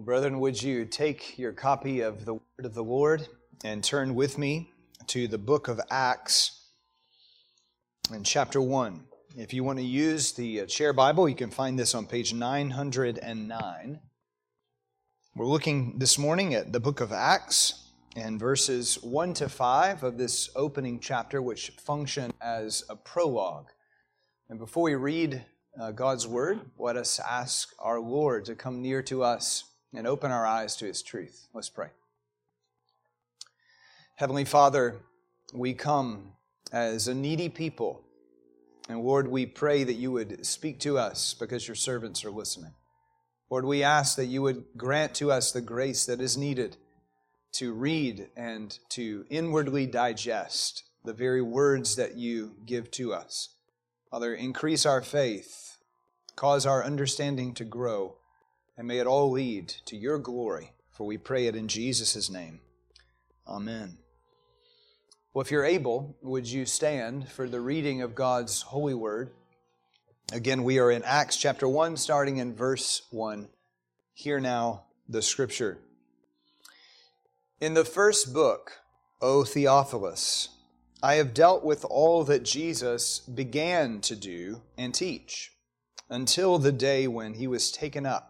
Well, brethren, would you take your copy of the Word of the Lord and turn with me to the book of Acts in chapter 1. If you want to use the uh, chair Bible, you can find this on page 909. We're looking this morning at the book of Acts and verses 1 to 5 of this opening chapter, which function as a prologue. And before we read uh, God's word, let us ask our Lord to come near to us and open our eyes to his truth. Let's pray. Heavenly Father, we come as a needy people. And Lord, we pray that you would speak to us because your servants are listening. Lord, we ask that you would grant to us the grace that is needed to read and to inwardly digest the very words that you give to us. Father, increase our faith, cause our understanding to grow and may it all lead to your glory, for we pray it in Jesus' name. Amen. Well, if you're able, would you stand for the reading of God's holy word? Again, we are in Acts chapter 1, starting in verse 1. Hear now the scripture. In the first book, O Theophilus, I have dealt with all that Jesus began to do and teach until the day when he was taken up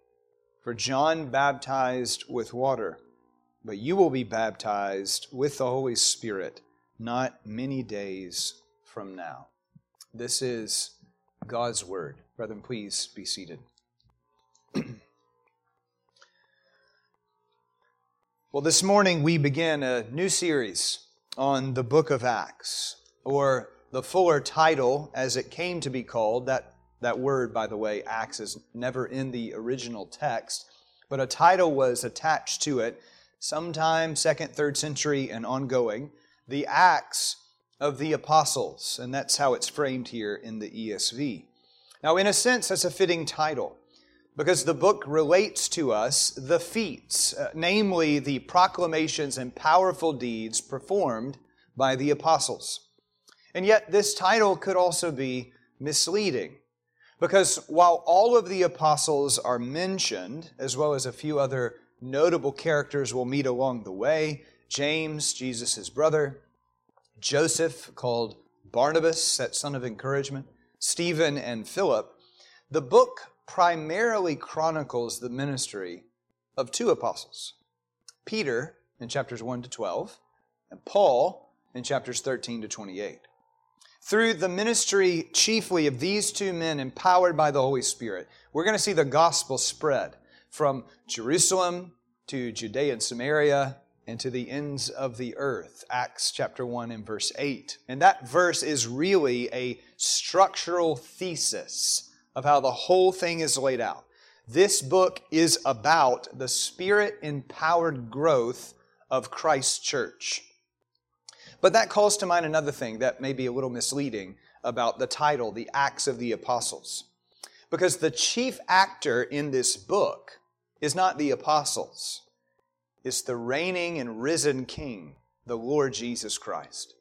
For John baptized with water, but you will be baptized with the Holy Spirit not many days from now. This is God's word. Brethren, please be seated. well, this morning we begin a new series on the book of Acts, or the fuller title, as it came to be called, that that word, by the way, Acts, is never in the original text, but a title was attached to it sometime second, third century and ongoing, the Acts of the Apostles, and that's how it's framed here in the ESV. Now, in a sense, that's a fitting title because the book relates to us the feats, uh, namely the proclamations and powerful deeds performed by the apostles. And yet, this title could also be misleading. Because while all of the apostles are mentioned, as well as a few other notable characters we'll meet along the way James, Jesus' brother, Joseph, called Barnabas, that son of encouragement, Stephen, and Philip, the book primarily chronicles the ministry of two apostles Peter in chapters 1 to 12, and Paul in chapters 13 to 28. Through the ministry chiefly of these two men empowered by the Holy Spirit, we're going to see the gospel spread from Jerusalem to Judea and Samaria and to the ends of the earth. Acts chapter 1 and verse 8. And that verse is really a structural thesis of how the whole thing is laid out. This book is about the spirit empowered growth of Christ's church. But that calls to mind another thing that may be a little misleading about the title, The Acts of the Apostles. Because the chief actor in this book is not the apostles, it's the reigning and risen King, the Lord Jesus Christ.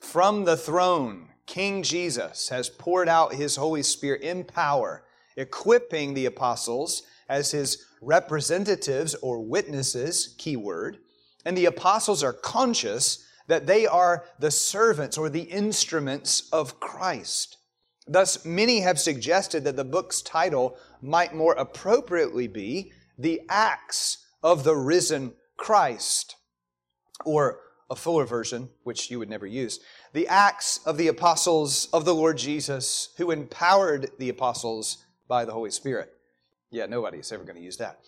From the throne, King Jesus has poured out his Holy Spirit in power, equipping the apostles as his representatives or witnesses, keyword. And the apostles are conscious that they are the servants or the instruments of Christ. Thus, many have suggested that the book's title might more appropriately be The Acts of the Risen Christ, or a fuller version, which you would never use, The Acts of the Apostles of the Lord Jesus, who empowered the apostles by the Holy Spirit. Yeah, nobody's ever going to use that.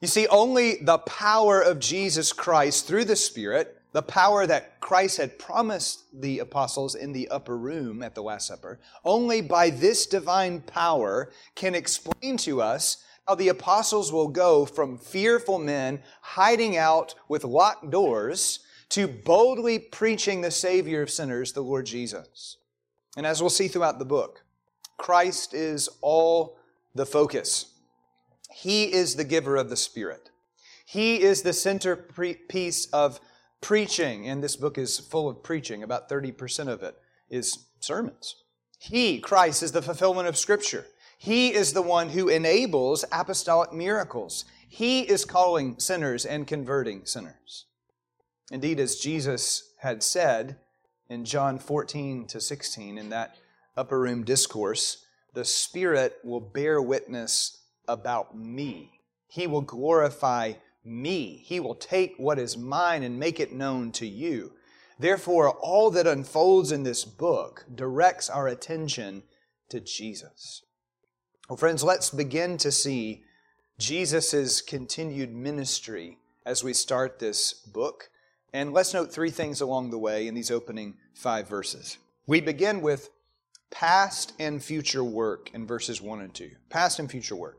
You see, only the power of Jesus Christ through the Spirit the power that Christ had promised the apostles in the upper room at the Last Supper, only by this divine power can explain to us how the apostles will go from fearful men hiding out with locked doors to boldly preaching the Savior of sinners, the Lord Jesus. And as we'll see throughout the book, Christ is all the focus. He is the giver of the Spirit. He is the centerpiece of preaching, and this book is full of preaching. About 30% of it is sermons. He, Christ, is the fulfillment of Scripture. He is the one who enables apostolic miracles. He is calling sinners and converting sinners. Indeed, as Jesus had said in John 14 to 16, in that upper room discourse, the Spirit will bear witness about me. He will glorify me. He will take what is mine and make it known to you. Therefore, all that unfolds in this book directs our attention to Jesus. Well, friends, let's begin to see Jesus' continued ministry as we start this book. And let's note three things along the way in these opening five verses. We begin with past and future work in verses 1 and 2. Past and future work.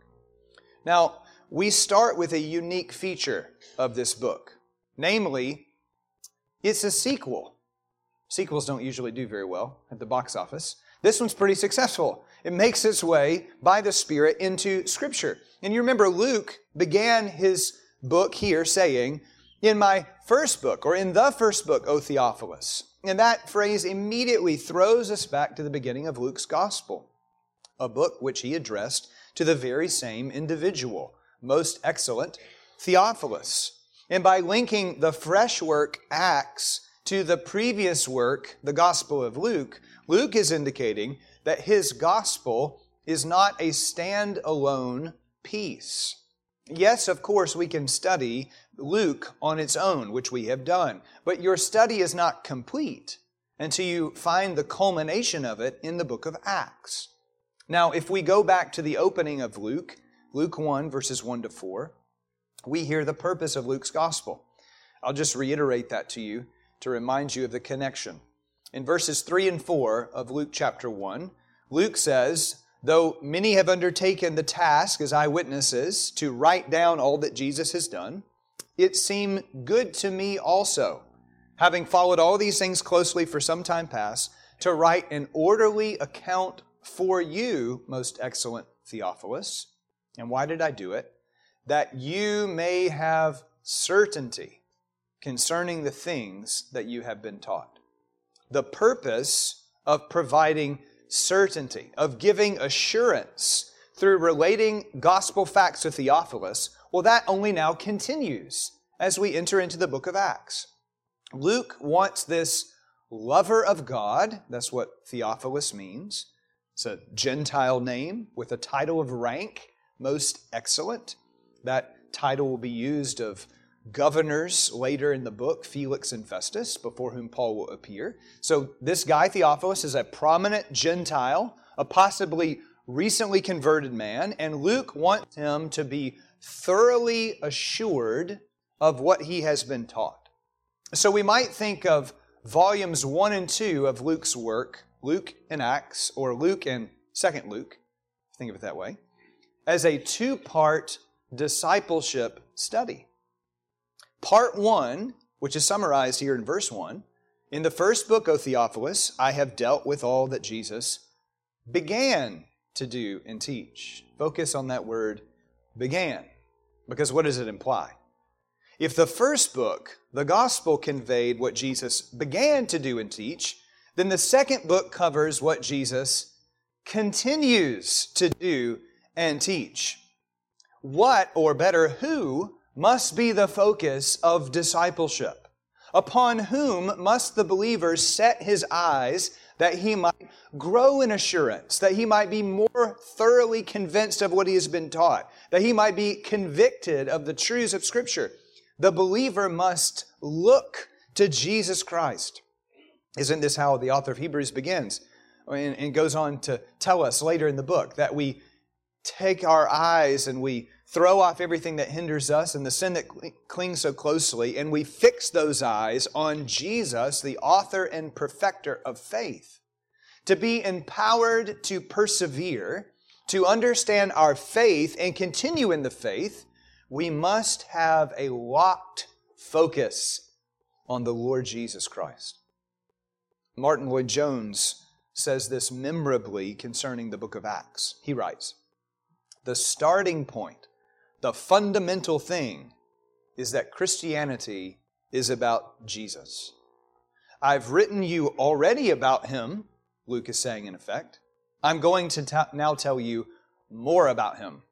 Now, we start with a unique feature of this book. Namely, it's a sequel. Sequels don't usually do very well at the box office. This one's pretty successful. It makes its way by the Spirit into Scripture. And you remember Luke began his book here saying, In my first book, or in the first book, O Theophilus. And that phrase immediately throws us back to the beginning of Luke's Gospel, a book which he addressed to the very same individual, most excellent Theophilus. And by linking the fresh work, Acts, to the previous work, the Gospel of Luke, Luke is indicating that his gospel is not a stand-alone piece. Yes, of course, we can study Luke on its own, which we have done, but your study is not complete until you find the culmination of it in the book of Acts. Now, if we go back to the opening of Luke, Luke 1, verses 1 to 4, we hear the purpose of Luke's gospel. I'll just reiterate that to you to remind you of the connection. In verses 3 and 4 of Luke chapter 1, Luke says, Though many have undertaken the task as eyewitnesses to write down all that Jesus has done, it seemed good to me also, having followed all these things closely for some time past, to write an orderly account for you, most excellent Theophilus. And why did I do it? That you may have certainty concerning the things that you have been taught. The purpose of providing certainty, of giving assurance through relating gospel facts to Theophilus, well, that only now continues as we enter into the book of Acts. Luke wants this lover of God, that's what Theophilus means. It's a Gentile name with a title of rank, most excellent. That title will be used of governors later in the book, Felix and Festus, before whom Paul will appear. So this guy, Theophilus, is a prominent Gentile, a possibly recently converted man, and Luke wants him to be thoroughly assured of what he has been taught. So we might think of volumes 1 and 2 of Luke's work, Luke and Acts, or Luke and 2nd Luke, think of it that way, as a two part discipleship study. Part 1, which is summarized here in verse 1, in the first book, O Theophilus, I have dealt with all that Jesus began to do and teach. Focus on that word began, because what does it imply? If the first book, the gospel, conveyed what Jesus began to do and teach, then the second book covers what Jesus continues to do and teach. What, or better, who must be the focus of discipleship? Upon whom must the believer set his eyes that he might grow in assurance, that he might be more thoroughly convinced of what he has been taught, that he might be convicted of the truths of Scripture? The believer must look to Jesus Christ. Isn't this how the author of Hebrews begins? And, goes on to tell us later in the book that we take our eyes and we throw off everything that hinders us and the sin that clings so closely, and we fix those eyes on Jesus, the author and perfecter of faith. To be empowered to persevere, to understand our faith and continue in the faith, we must have a locked focus on the Lord Jesus Christ. Martyn Lloyd-Jones says this memorably concerning the book of Acts. He writes, The starting point, the fundamental thing, is that Christianity is about Jesus. I've written you already about him, Luke is saying in effect. I'm going to now tell you more about him.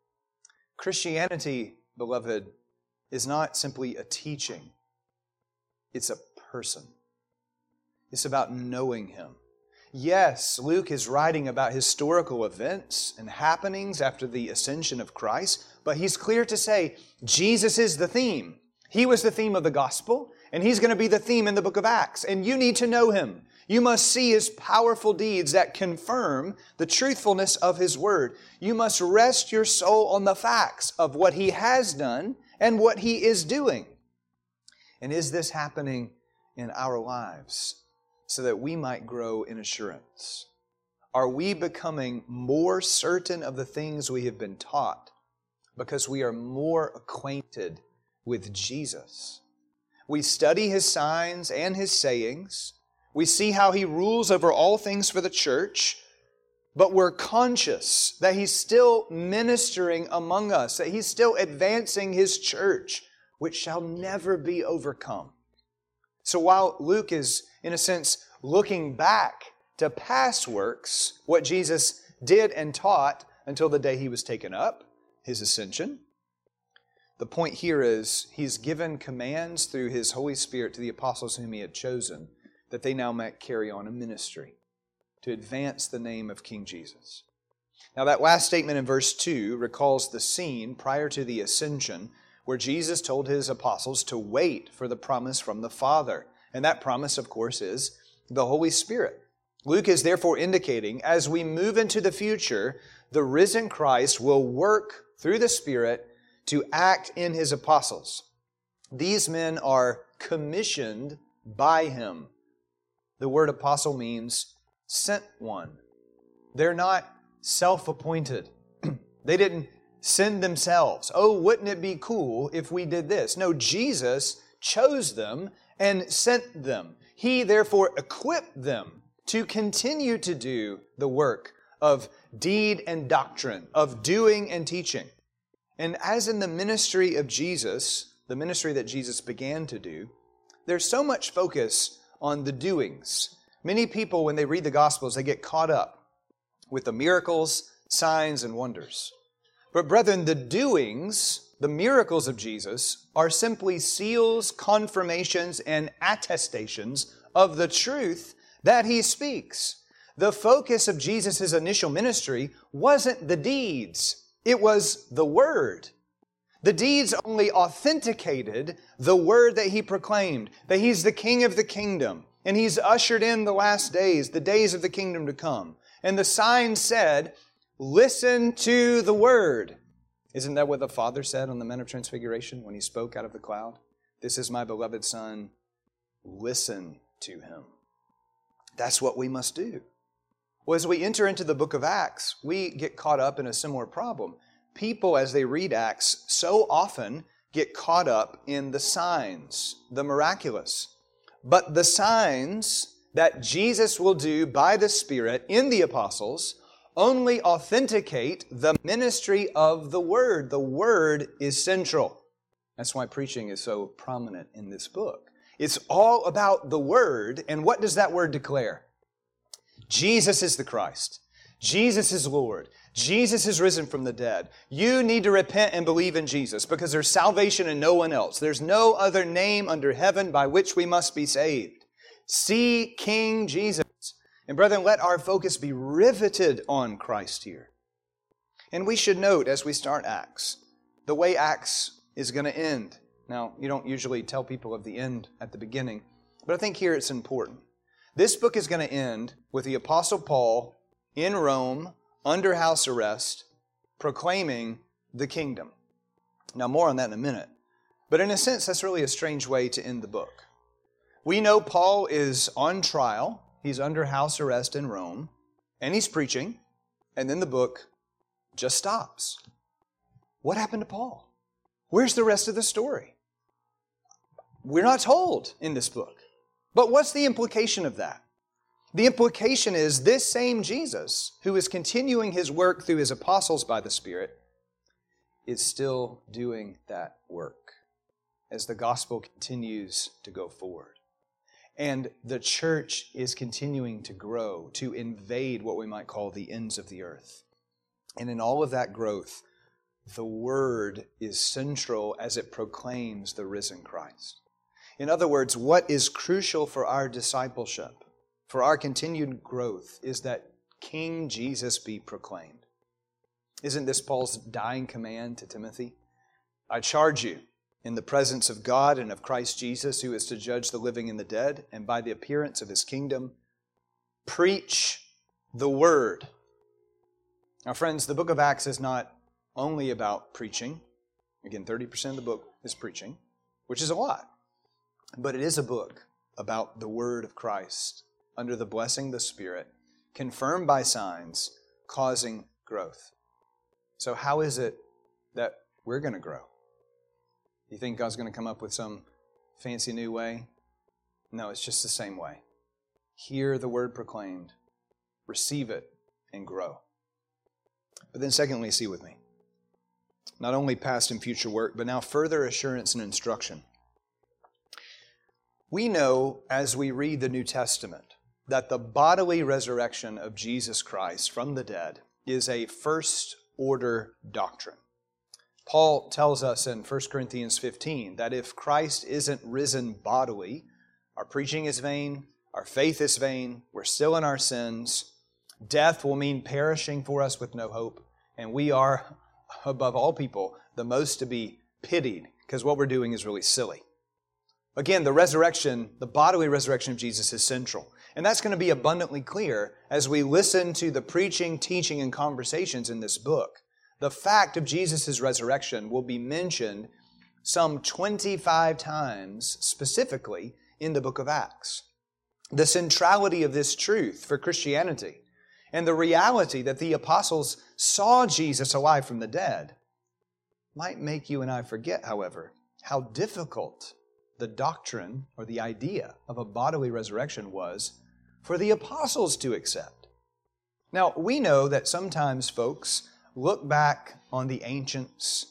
Christianity, beloved, is not simply a teaching, it's a person. It's about knowing him. Yes, Luke is writing about historical events and happenings after the ascension of Christ, but he's clear to say Jesus is the theme. He was the theme of the gospel, and he's going to be the theme in the book of Acts, and you need to know him. You must see his powerful deeds that confirm the truthfulness of his word. You must rest your soul on the facts of what he has done and what he is doing. And is this happening in our lives so that we might grow in assurance? Are we becoming more certain of the things we have been taught because we are more acquainted with Jesus? We study his signs and his sayings. We see how he rules over all things for the church, but we're conscious that he's still ministering among us, that he's still advancing his church, which shall never be overcome. So while Luke is, in a sense, looking back to past works, what Jesus did and taught until the day he was taken up, his ascension, the point here is he's given commands through his Holy Spirit to the apostles whom he had chosen that they now might carry on a ministry to advance the name of King Jesus. Now, that last statement in verse 2 recalls the scene prior to the ascension where Jesus told his apostles to wait for the promise from the Father. And that promise, of course, is the Holy Spirit. Luke is therefore indicating as we move into the future, the risen Christ will work through the Spirit to act in his apostles. These men are commissioned by him the word apostle means sent one. They're not self appointed. they didn't send themselves. Oh, wouldn't it be cool if we did this? No, Jesus chose them and sent them. He therefore equipped them to continue to do the work of deed and doctrine, of doing and teaching. And as in the ministry of Jesus, the ministry that Jesus began to do, there's so much focus on the doings. Many people, when they read the Gospels, they get caught up with the miracles, signs, and wonders. But, brethren, the doings, the miracles of Jesus, are simply seals, confirmations, and attestations of the truth that he speaks. The focus of Jesus' initial ministry wasn't the deeds, it was the Word. The deeds only authenticated the word that he proclaimed, that he's the king of the kingdom, and he's ushered in the last days, the days of the kingdom to come. And the sign said, Listen to the word. Isn't that what the Father said on the Mount of Transfiguration when he spoke out of the cloud? This is my beloved Son. Listen to him. That's what we must do. Well, as we enter into the book of Acts, we get caught up in a similar problem people, as they read Acts, so often get caught up in the signs, the miraculous. But the signs that Jesus will do by the Spirit in the apostles only authenticate the ministry of the Word. The Word is central. That's why preaching is so prominent in this book. It's all about the Word, and what does that Word declare? Jesus is the Christ. Jesus is Lord. Jesus is risen from the dead. You need to repent and believe in Jesus because there's salvation in no one else. There's no other name under heaven by which we must be saved. See King Jesus. And brethren, let our focus be riveted on Christ here. And we should note as we start Acts, the way Acts is going to end. Now, you don't usually tell people of the end at the beginning, but I think here it's important. This book is going to end with the Apostle Paul in Rome under house arrest, proclaiming the kingdom. Now, more on that in a minute. But in a sense, that's really a strange way to end the book. We know Paul is on trial, he's under house arrest in Rome, and he's preaching, and then the book just stops. What happened to Paul? Where's the rest of the story? We're not told in this book. But what's the implication of that? The implication is this same Jesus, who is continuing his work through his apostles by the Spirit, is still doing that work as the gospel continues to go forward. And the church is continuing to grow, to invade what we might call the ends of the earth. And in all of that growth, the Word is central as it proclaims the risen Christ. In other words, what is crucial for our discipleship, for our continued growth, is that King Jesus be proclaimed. Isn't this Paul's dying command to Timothy? I charge you, in the presence of God and of Christ Jesus, who is to judge the living and the dead, and by the appearance of his kingdom, preach the word. Now, friends, the book of Acts is not only about preaching. Again, 30% of the book is preaching, which is a lot. But it is a book about the word of Christ under the blessing of the Spirit, confirmed by signs, causing growth. So, how is it that we're going to grow? You think God's going to come up with some fancy new way? No, it's just the same way. Hear the word proclaimed, receive it, and grow. But then, secondly, see with me not only past and future work, but now further assurance and instruction. We know as we read the New Testament that the bodily resurrection of Jesus Christ from the dead is a first order doctrine. Paul tells us in 1 Corinthians 15 that if Christ isn't risen bodily, our preaching is vain, our faith is vain, we're still in our sins, death will mean perishing for us with no hope, and we are, above all people, the most to be pitied because what we're doing is really silly. Again, the resurrection, the bodily resurrection of Jesus is central. And that's going to be abundantly clear as we listen to the preaching, teaching, and conversations in this book. The fact of Jesus' resurrection will be mentioned some 25 times specifically in the book of Acts. The centrality of this truth for Christianity and the reality that the apostles saw Jesus alive from the dead might make you and I forget, however, how difficult the doctrine or the idea of a bodily resurrection was for the apostles to accept. Now, we know that sometimes folks look back on the ancients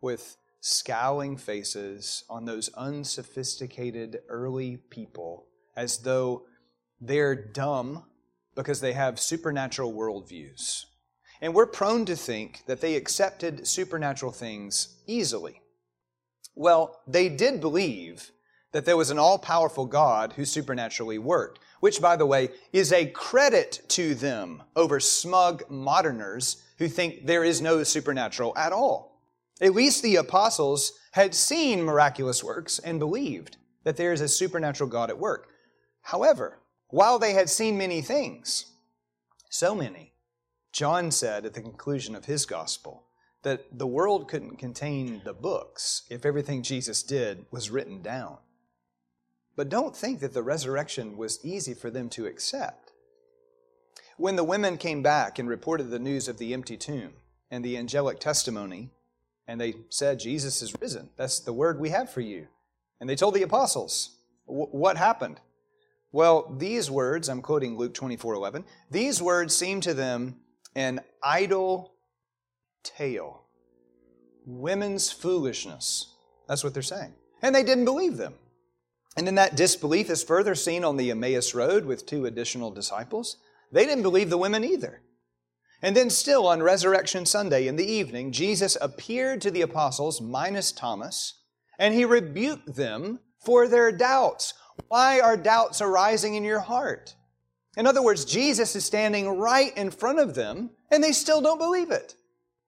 with scowling faces on those unsophisticated early people as though they're dumb because they have supernatural worldviews. And we're prone to think that they accepted supernatural things easily. Well, they did believe that there was an all powerful God who supernaturally worked, which, by the way, is a credit to them over smug moderners who think there is no supernatural at all. At least the apostles had seen miraculous works and believed that there is a supernatural God at work. However, while they had seen many things, so many, John said at the conclusion of his gospel that the world couldn't contain the books if everything Jesus did was written down. But don't think that the resurrection was easy for them to accept. When the women came back and reported the news of the empty tomb and the angelic testimony, and they said, Jesus is risen, that's the word we have for you. And they told the apostles, what happened? Well, these words, I'm quoting Luke 24 11, these words seem to them an idle tale, women's foolishness. That's what they're saying. And they didn't believe them. And then that disbelief is further seen on the Emmaus Road with two additional disciples. They didn't believe the women either. And then, still on Resurrection Sunday in the evening, Jesus appeared to the apostles, minus Thomas, and he rebuked them for their doubts. Why are doubts arising in your heart? In other words, Jesus is standing right in front of them, and they still don't believe it.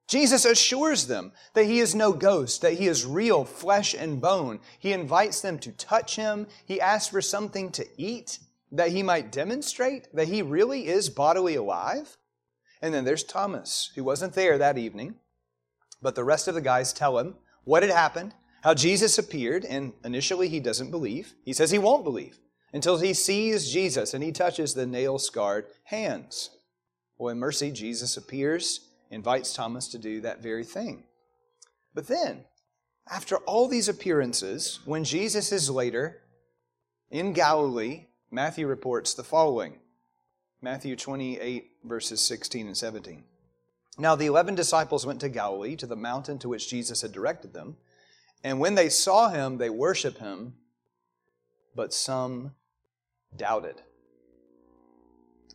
Jesus assures them that he is no ghost, that he is real flesh and bone. He invites them to touch him. He asks for something to eat that he might demonstrate that he really is bodily alive. And then there's Thomas, who wasn't there that evening, but the rest of the guys tell him what had happened, how Jesus appeared, and initially he doesn't believe. He says he won't believe until he sees Jesus and he touches the nail scarred hands. Well, in mercy, Jesus appears invites Thomas to do that very thing. But then, after all these appearances, when Jesus is later in Galilee, Matthew reports the following Matthew 28, verses 16 and 17. Now the eleven disciples went to Galilee, to the mountain to which Jesus had directed them. And when they saw him, they worshiped him, but some doubted.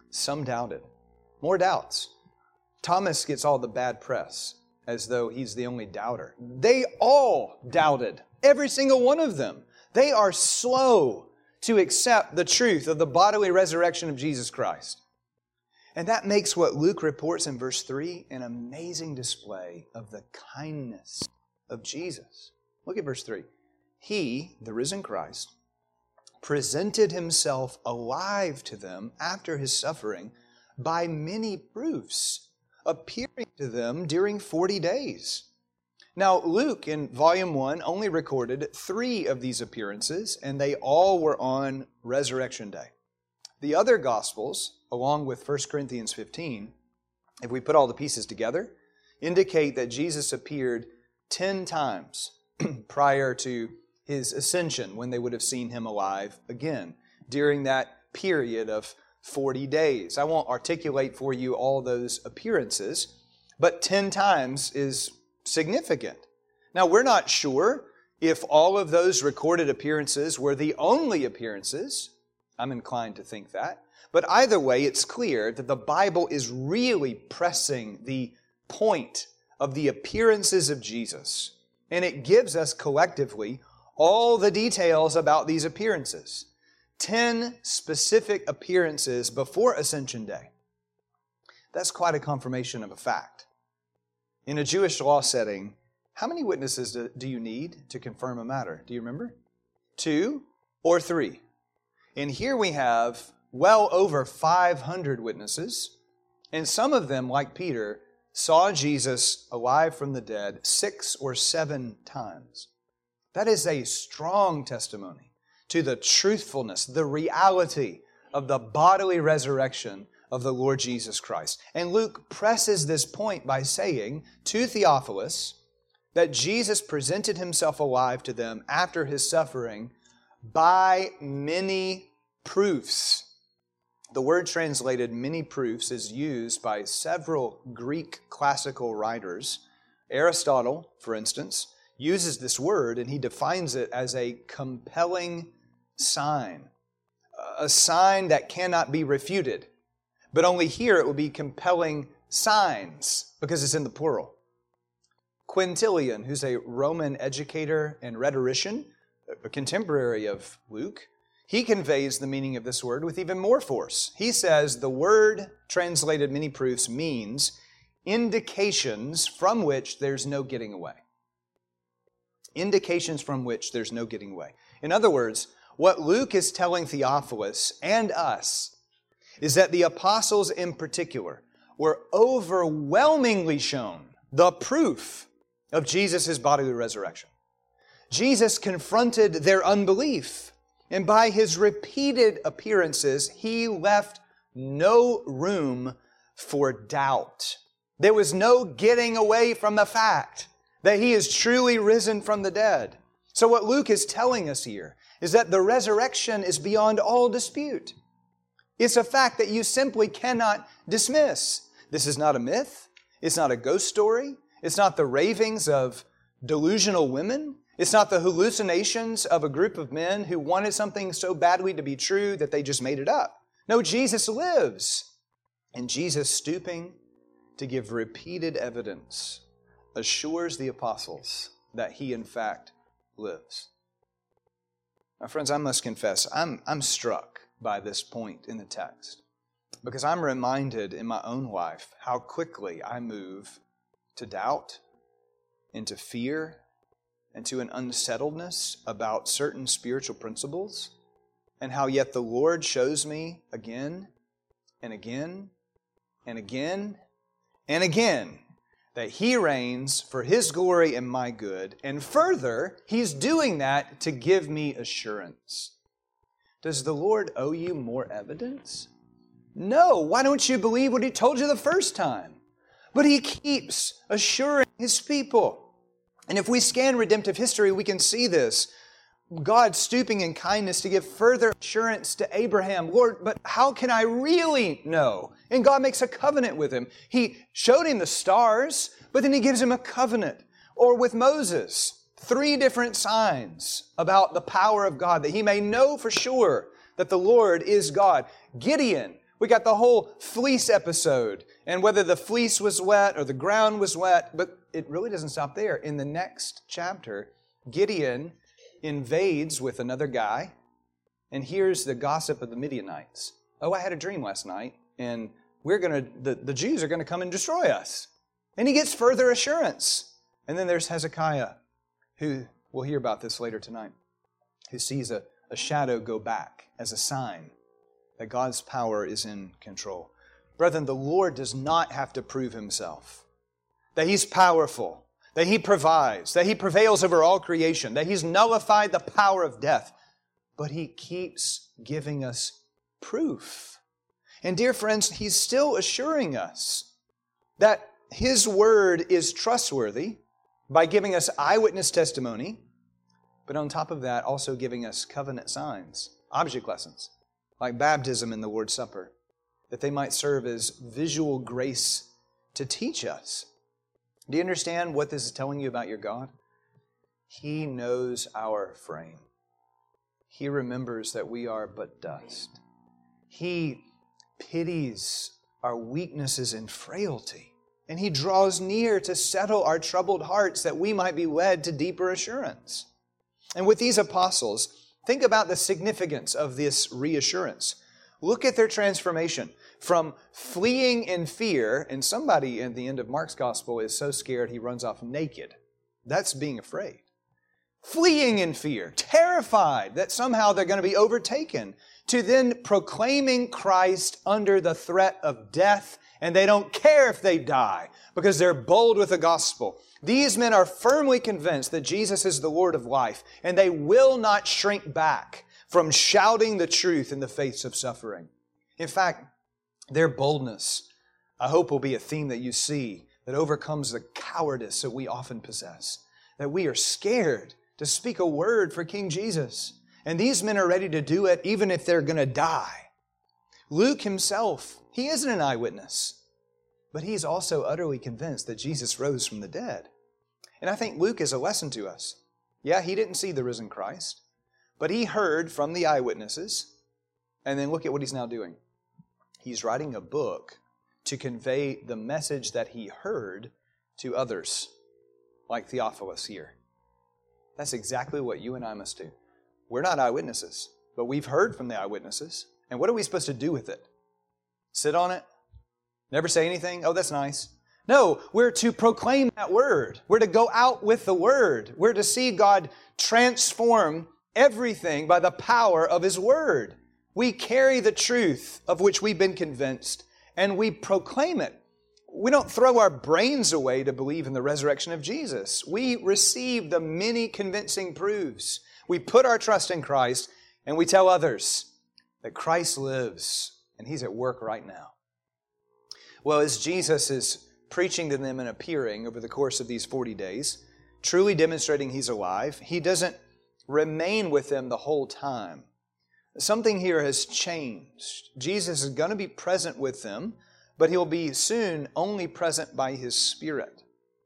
Some doubted. More doubts. Thomas gets all the bad press as though he's the only doubter. They all doubted, every single one of them. They are slow to accept the truth of the bodily resurrection of Jesus Christ. And that makes what Luke reports in verse 3 an amazing display of the kindness of Jesus. Look at verse 3. He, the risen Christ, presented himself alive to them after his suffering by many proofs, appearing to them during 40 days. Now, Luke in volume 1 only recorded three of these appearances, and they all were on Resurrection Day. The other Gospels, along with 1 Corinthians 15, if we put all the pieces together, indicate that Jesus appeared 10 times prior to his ascension when they would have seen him alive again during that period of 40 days. I won't articulate for you all those appearances, but 10 times is significant. Now, we're not sure if all of those recorded appearances were the only appearances. I'm inclined to think that. But either way, it's clear that the Bible is really pressing the point of the appearances of Jesus. And it gives us collectively all the details about these appearances. Ten specific appearances before Ascension Day. That's quite a confirmation of a fact. In a Jewish law setting, how many witnesses do, you need to confirm a matter? Do you remember? Two or three? And here we have well over 500 witnesses, and some of them, like Peter, saw Jesus alive from the dead six or seven times. That is a strong testimony to the truthfulness, the reality of the bodily resurrection of the Lord Jesus Christ. And Luke presses this point by saying to Theophilus that Jesus presented himself alive to them after his suffering by many proofs. The word translated many proofs is used by several Greek classical writers. Aristotle, for instance, uses this word and he defines it as a compelling sign, a sign that cannot be refuted. But only here it will be compelling signs because it's in the plural. Quintilian, who's a Roman educator and rhetorician, a contemporary of Luke, he conveys the meaning of this word with even more force. He says the word translated many proofs means indications from which there's no getting away. Indications from which there's no getting away. In other words, what Luke is telling Theophilus and us is that the apostles in particular were overwhelmingly shown the proof of Jesus' bodily resurrection. Jesus confronted their unbelief and by his repeated appearances, he left no room for doubt. There was no getting away from the fact that he is truly risen from the dead. So, what Luke is telling us here is that the resurrection is beyond all dispute. It's a fact that you simply cannot dismiss. This is not a myth. It's not a ghost story. It's not the ravings of delusional women. It's not the hallucinations of a group of men who wanted something so badly to be true that they just made it up. No, Jesus lives. And Jesus, stooping to give repeated evidence, assures the apostles that he, in fact, lives. Now, friends, I must confess, I'm, I'm struck by this point in the text because I'm reminded in my own life how quickly I move to doubt, into fear, and to an unsettledness about certain spiritual principles, and how yet the Lord shows me again and again and again and again that He reigns for His glory and my good, and further, He's doing that to give me assurance. Does the Lord owe you more evidence? No. Why don't you believe what He told you the first time? but he keeps assuring his people. And if we scan redemptive history, we can see this. God stooping in kindness to give further assurance to Abraham. Lord, but how can I really know? And God makes a covenant with him. He showed him the stars, but then he gives him a covenant. Or with Moses, three different signs about the power of God that he may know for sure that the Lord is God. Gideon, we got the whole fleece episode and whether the fleece was wet or the ground was wet, but it really doesn't stop there. In the next chapter, Gideon invades with another guy and hears the gossip of the Midianites. Oh, I had a dream last night, and we're going to, the, the Jews are going to come and destroy us. And he gets further assurance. And then there's Hezekiah, who, we'll hear about this later tonight, who sees a, a shadow go back as a sign that God's power is in control. Brethren, the Lord does not have to prove himself, that he's powerful, that he provides, that he prevails over all creation, that he's nullified the power of death, but he keeps giving us proof. And dear friends, he's still assuring us that his word is trustworthy by giving us eyewitness testimony, but on top of that, also giving us covenant signs, object lessons, like baptism and the Lord's Supper, that they might serve as visual grace to teach us do you understand what this is telling you about your God? He knows our frame. He remembers that we are but dust. He pities our weaknesses and frailty. And He draws near to settle our troubled hearts that we might be led to deeper assurance. And with these apostles, think about the significance of this reassurance. Look at their transformation from fleeing in fear, and somebody at the end of Mark's gospel is so scared he runs off naked. That's being afraid. Fleeing in fear, terrified that somehow they're going to be overtaken, to then proclaiming Christ under the threat of death, and they don't care if they die because they're bold with the gospel. These men are firmly convinced that Jesus is the Lord of life, and they will not shrink back from shouting the truth in the face of suffering. In fact, their boldness, I hope, will be a theme that you see that overcomes the cowardice that we often possess. That we are scared to speak a word for King Jesus. And these men are ready to do it even if they're going to die. Luke himself, he isn't an eyewitness, but he's also utterly convinced that Jesus rose from the dead. And I think Luke is a lesson to us. Yeah, he didn't see the risen Christ, but he heard from the eyewitnesses. And then look at what he's now doing. He's writing a book to convey the message that he heard to others, like Theophilus here. That's exactly what you and I must do. We're not eyewitnesses, but we've heard from the eyewitnesses. And what are we supposed to do with it? Sit on it? Never say anything? Oh, that's nice. No, we're to proclaim that word. We're to go out with the word. We're to see God transform everything by the power of His word. We carry the truth of which we've been convinced and we proclaim it. We don't throw our brains away to believe in the resurrection of Jesus. We receive the many convincing proofs. We put our trust in Christ and we tell others that Christ lives and He's at work right now. Well, as Jesus is preaching to them and appearing over the course of these 40 days, truly demonstrating He's alive, He doesn't remain with them the whole time. Something here has changed. Jesus is going to be present with them, but he'll be soon only present by his Spirit.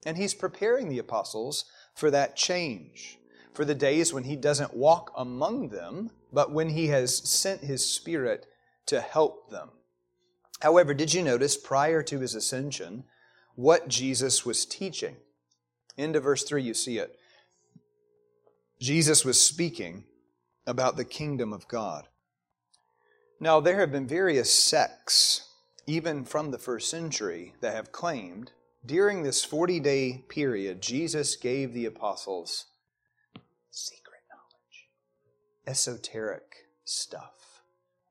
And he's preparing the apostles for that change, for the days when he doesn't walk among them, but when he has sent his Spirit to help them. However, did you notice prior to his ascension what Jesus was teaching? Into verse 3, you see it. Jesus was speaking about the kingdom of God. Now, there have been various sects, even from the first century, that have claimed during this 40 day period, Jesus gave the apostles secret knowledge, esoteric stuff,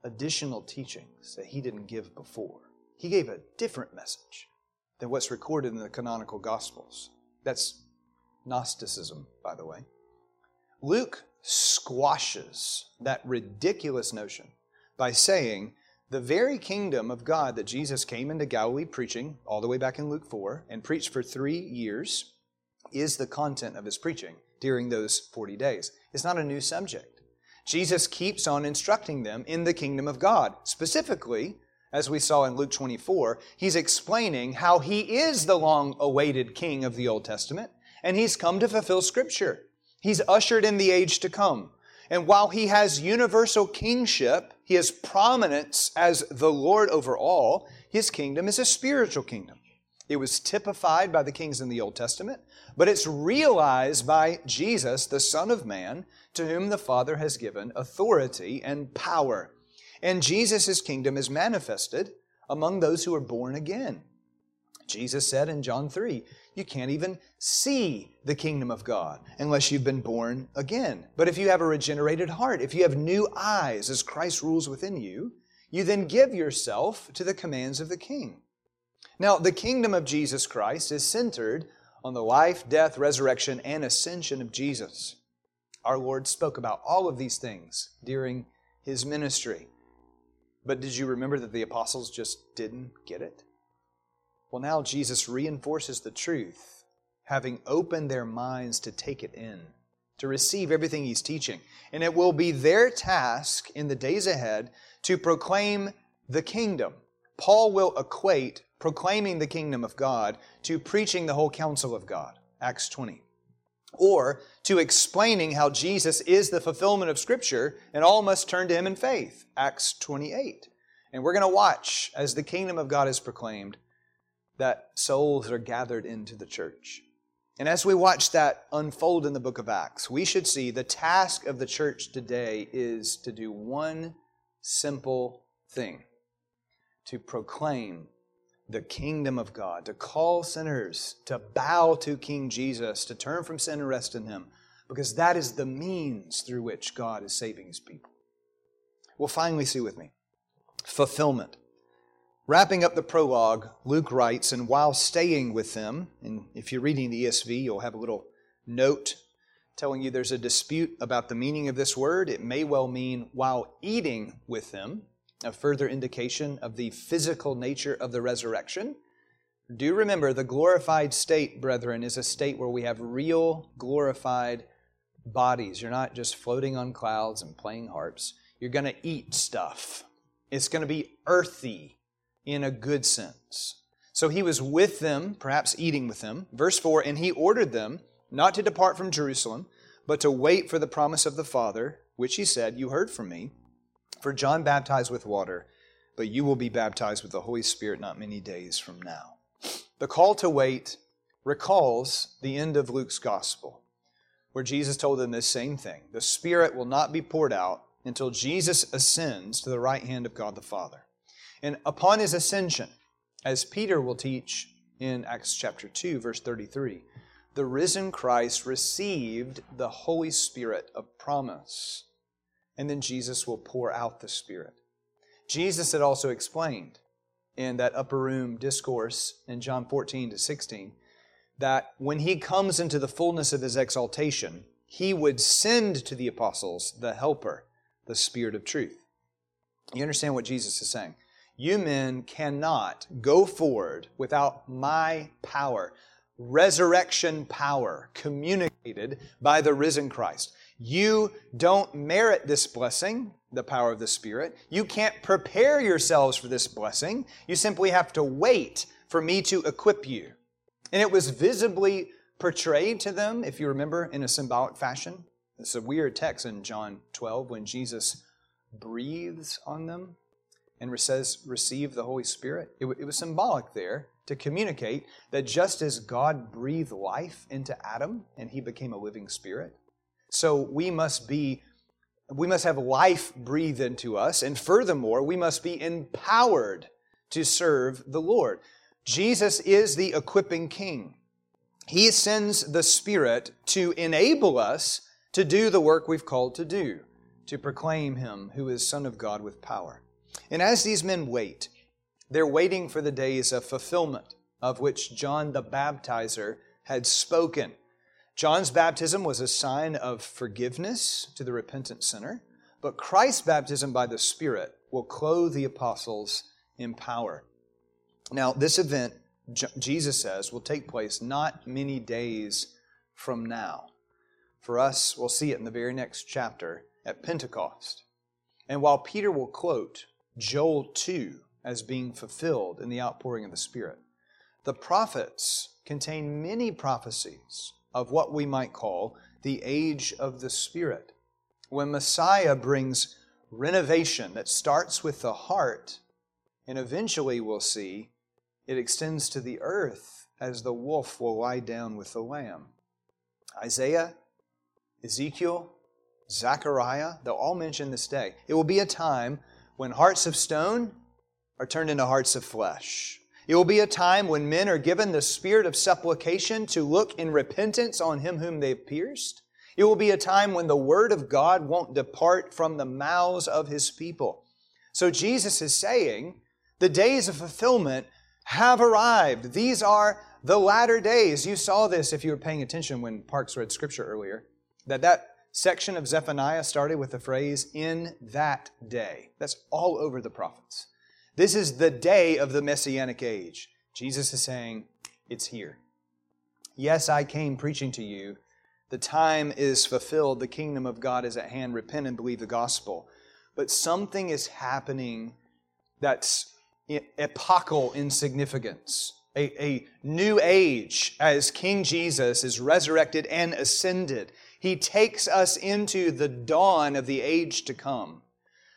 additional teachings that he didn't give before. He gave a different message than what's recorded in the canonical Gospels. That's Gnosticism, by the way. Luke squashes that ridiculous notion by saying the very kingdom of God that Jesus came into Galilee preaching, all the way back in Luke 4, and preached for three years, is the content of his preaching during those 40 days. It's not a new subject. Jesus keeps on instructing them in the kingdom of God. Specifically, as we saw in Luke 24, he's explaining how he is the long awaited king of the Old Testament, and he's come to fulfill Scripture. He's ushered in the age to come. And while he has universal kingship, he has prominence as the Lord over all, his kingdom is a spiritual kingdom. It was typified by the kings in the Old Testament, but it's realized by Jesus, the Son of Man, to whom the Father has given authority and power. And Jesus' kingdom is manifested among those who are born again. Jesus said in John 3, you can't even see the kingdom of God unless you've been born again. But if you have a regenerated heart, if you have new eyes as Christ rules within you, you then give yourself to the commands of the king. Now, the kingdom of Jesus Christ is centered on the life, death, resurrection, and ascension of Jesus. Our Lord spoke about all of these things during his ministry. But did you remember that the apostles just didn't get it? Well, now Jesus reinforces the truth, having opened their minds to take it in, to receive everything he's teaching. And it will be their task in the days ahead to proclaim the kingdom. Paul will equate proclaiming the kingdom of God to preaching the whole counsel of God, Acts 20. Or to explaining how Jesus is the fulfillment of Scripture and all must turn to Him in faith, Acts 28. And we're going to watch as the kingdom of God is proclaimed that souls are gathered into the church. And as we watch that unfold in the book of Acts, we should see the task of the church today is to do one simple thing to proclaim the kingdom of God, to call sinners to bow to King Jesus, to turn from sin and rest in Him, because that is the means through which God is saving His people. Well, finally, see with me fulfillment. Wrapping up the prologue, Luke writes, and while staying with them, and if you're reading the ESV, you'll have a little note telling you there's a dispute about the meaning of this word. It may well mean while eating with them, a further indication of the physical nature of the resurrection. Do remember the glorified state, brethren, is a state where we have real glorified bodies. You're not just floating on clouds and playing harps. You're going to eat stuff. It's going to be earthy in a good sense. So he was with them, perhaps eating with them. Verse 4 And he ordered them not to depart from Jerusalem, but to wait for the promise of the Father, which he said, You heard from me. For John baptized with water, but you will be baptized with the Holy Spirit not many days from now. The call to wait recalls the end of Luke's gospel, where Jesus told them this same thing The Spirit will not be poured out until Jesus ascends to the right hand of God the Father. And upon his ascension, as Peter will teach in Acts chapter 2, verse 33, the risen Christ received the Holy Spirit of promise and then Jesus will pour out the Spirit. Jesus had also explained in that upper room discourse in John 14 to 16 that when he comes into the fullness of his exaltation, he would send to the apostles the Helper, the Spirit of truth. You understand what Jesus is saying? You men cannot go forward without my power, resurrection power communicated by the risen Christ. You don't merit this blessing, the power of the Spirit. You can't prepare yourselves for this blessing. You simply have to wait for me to equip you. And it was visibly portrayed to them, if you remember, in a symbolic fashion. It's a weird text in John 12 when Jesus breathes on them and says, Receive the Holy Spirit. It, it was symbolic there to communicate that just as God breathed life into Adam and he became a living spirit, so we must be we must have life breathed into us and furthermore we must be empowered to serve the Lord. Jesus is the equipping king. He sends the Spirit to enable us to do the work we've called to do, to proclaim Him who is Son of God with power. And as these men wait, they're waiting for the days of fulfillment of which John the Baptizer had spoken. John's baptism was a sign of forgiveness to the repentant sinner, But Christ's baptism by the Spirit will clothe the apostles in power. Now, this event, Jesus says, will take place not many days from now. For us, we'll see it in the very next chapter at Pentecost. And while Peter will quote Joel 2 as being fulfilled in the outpouring of the Spirit, the prophets contain many prophecies of what we might call the age of the Spirit, when Messiah brings renovation that starts with the heart and eventually we'll see it extends to the earth as the wolf will lie down with the lamb. Isaiah, Ezekiel, Zechariah, they'll all mention this day. It will be a time when hearts of stone are turned into hearts of flesh. It will be a time when men are given the spirit of supplication to look in repentance on him whom they've pierced. It will be a time when the word of God won't depart from the mouths of his people. So Jesus is saying the days of fulfillment have arrived. These are the latter days. You saw this if you were paying attention when Parks read scripture earlier, that that section of Zephaniah started with the phrase, in that day. That's all over the prophets. This is the day of the messianic age. Jesus is saying, it's here. Yes, I came preaching to you. The time is fulfilled. The kingdom of God is at hand. Repent and believe the gospel. But something is happening that's epochal in significance. A, a new age as King Jesus is resurrected and ascended. He takes us into the dawn of the age to come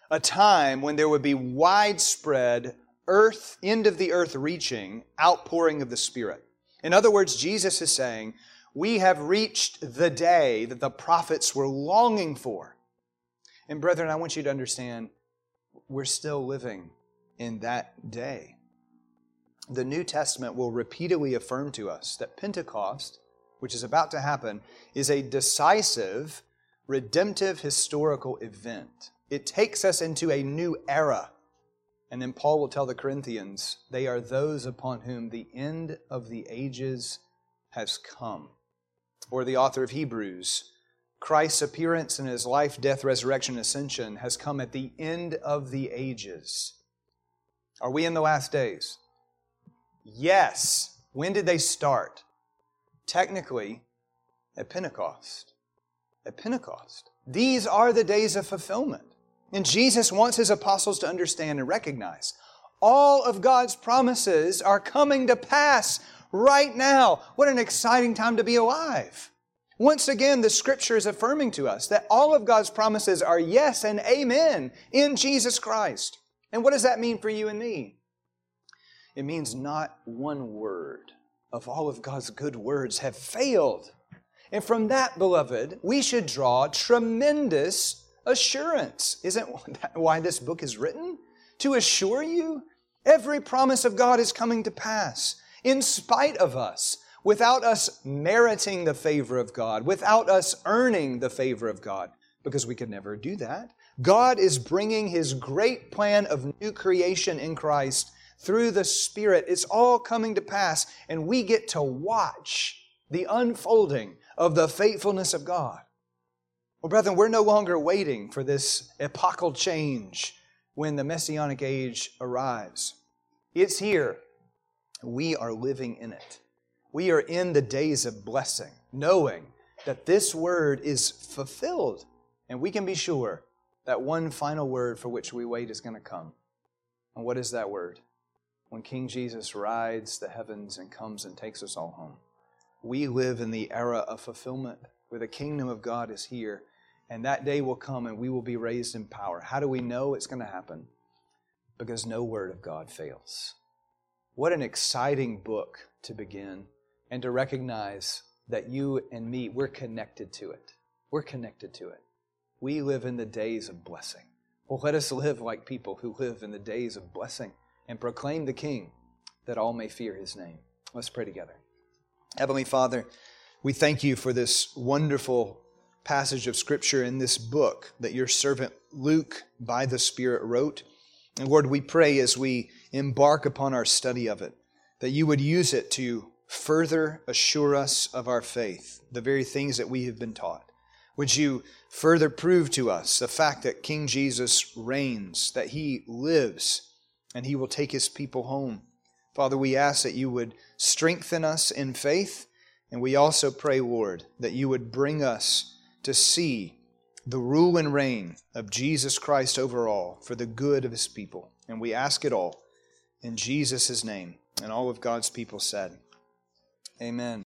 a time when there would be widespread earth, end of the earth reaching outpouring of the Spirit. In other words, Jesus is saying, we have reached the day that the prophets were longing for. And brethren, I want you to understand, we're still living in that day. The New Testament will repeatedly affirm to us that Pentecost, which is about to happen, is a decisive, redemptive historical event. It takes us into a new era. And then Paul will tell the Corinthians, they are those upon whom the end of the ages has come. Or the author of Hebrews, Christ's appearance in his life, death, resurrection, ascension has come at the end of the ages. Are we in the last days? Yes. When did they start? Technically, at Pentecost. At Pentecost. These are the days of fulfillment. And Jesus wants his apostles to understand and recognize all of God's promises are coming to pass right now. What an exciting time to be alive. Once again, the scripture is affirming to us that all of God's promises are yes and amen in Jesus Christ. And what does that mean for you and me? It means not one word of all of God's good words have failed. And from that, beloved, we should draw tremendous assurance. Isn't why this book is written? To assure you every promise of God is coming to pass in spite of us, without us meriting the favor of God, without us earning the favor of God, because we could never do that. God is bringing His great plan of new creation in Christ through the Spirit. It's all coming to pass, and we get to watch the unfolding of the faithfulness of God. Well, brethren, we're no longer waiting for this epochal change when the messianic age arrives. It's here. We are living in it. We are in the days of blessing, knowing that this word is fulfilled, and we can be sure that one final word for which we wait is going to come. And what is that word? When King Jesus rides the heavens and comes and takes us all home. We live in the era of fulfillment where the kingdom of God is here, and that day will come and we will be raised in power. How do we know it's going to happen? Because no word of God fails. What an exciting book to begin and to recognize that you and me, we're connected to it. We're connected to it. We live in the days of blessing. Well, let us live like people who live in the days of blessing and proclaim the King that all may fear his name. Let's pray together. Heavenly Father, we thank you for this wonderful passage of Scripture in this book that your servant Luke, by the Spirit, wrote. And Lord, we pray as we embark upon our study of it that you would use it to further assure us of our faith, the very things that we have been taught. Would you further prove to us the fact that King Jesus reigns, that he lives, and he will take his people home? Father, we ask that you would strengthen us in faith, and we also pray, Lord, that you would bring us to see the rule and reign of Jesus Christ over all for the good of his people. And we ask it all in Jesus' name. And all of God's people said, Amen.